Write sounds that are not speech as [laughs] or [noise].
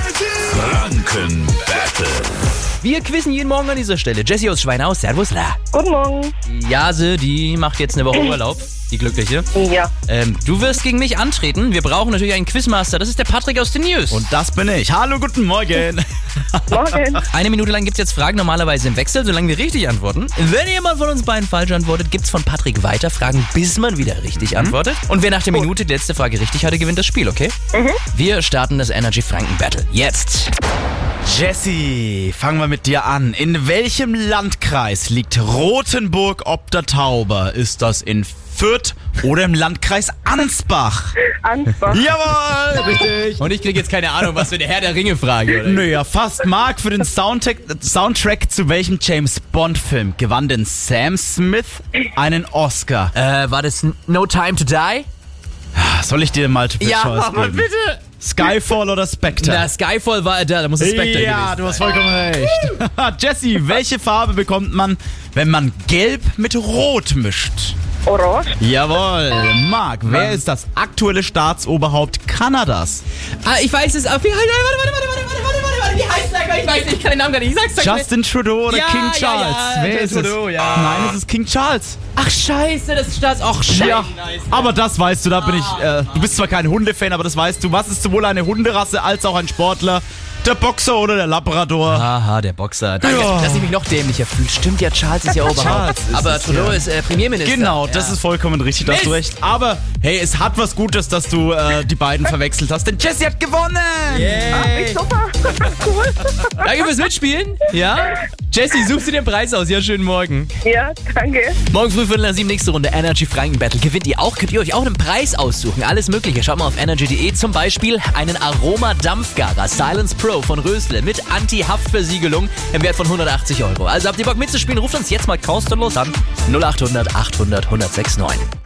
Franken Battle. Wir quizzen jeden Morgen an dieser Stelle. Jessie aus Schweinau, Servus La. Guten Morgen. Jase, die macht jetzt eine Woche Urlaub. Die Glückliche. Ja. Ähm, du wirst gegen mich antreten. Wir brauchen natürlich einen Quizmaster. Das ist der Patrick aus den News. Und das bin ich. Hallo, guten Morgen. [laughs] Morgen. Eine Minute lang gibt's jetzt Fragen, normalerweise im Wechsel, solange wir richtig antworten. Wenn jemand von uns beiden falsch antwortet, gibt's von Patrick weiter Fragen, bis man wieder richtig antwortet. Und wer nach der Minute die letzte Frage richtig hatte, gewinnt das Spiel, okay? Wir starten das Energy Franken Battle. Jetzt. Jessie, fangen wir mit dir an. In welchem Landkreis liegt Rothenburg ob der Tauber? Ist das in Fürth oder im Landkreis Ansbach? Ansbach. Jawohl, richtig. Und ich krieg jetzt keine Ahnung, was für eine Herr der Ringe Frage, oder? Naja, fast Mark für den Soundtrack, Soundtrack zu welchem James Bond Film gewann denn Sam Smith einen Oscar? Äh, war das No Time to Die? Soll ich dir mal Multiple Choice geben? bitte. Skyfall oder Spectre? Na, Skyfall war da, da muss es Spectre ja, gewesen du hast vollkommen recht. [laughs] Jesse, welche Farbe bekommt man, wenn man Gelb mit Rot mischt? Orange. Jawohl. Marc, wer ist das aktuelle Staatsoberhaupt Kanadas? Ah, ich weiß es. Auf, wie, warte, warte, warte, warte, warte, warte, warte, warte, wie heißt der? Ich weiß nicht, ich kann den Namen gar nicht. Ich sag's sag Justin Trudeau oder Ja, King ja, Charles? ja, wer Justin ist es? Trudeau, ja. Nein, es ist King Charles. Ach, scheiße, das ist Staats... Ach, scheiße. Ja, aber das weißt du, da bin ich. Äh, du bist zwar kein Hundefan, aber das weißt du. Was ist sowohl eine Hunderasse als auch ein Sportler? Der Boxer oder der Labrador? Aha, der Boxer. Danke, Ja. dass ich mich noch dämlicher fühle. Stimmt ja, Charles ist ja Oberhaupt. Aber Trudeau ja. ist äh, Premierminister. Genau, das ja. ist vollkommen richtig, da hast du recht. Aber hey, es hat was Gutes, dass du äh, die beiden verwechselt hast, denn Jesse hat gewonnen! Yay. Super. [laughs] cool. Danke fürs Mitspielen. Ja? Jesse, suchst du den Preis aus? Ja, schönen Morgen. Ja, danke. Morgen früh Viertel nach sieben, nächste Runde Energy Franken Battle. Gewinnt ihr auch? Könnt ihr euch auch einen Preis aussuchen? Alles mögliche. Schaut mal auf energy.de. Zum Beispiel einen Aroma-Dampfgarer Silence Pro von Rösle mit Anti-Haftversiegelung im Wert von 180 Euro. Also habt ihr Bock mitzuspielen? Ruft uns jetzt mal kostenlos an. 0800 800 1069.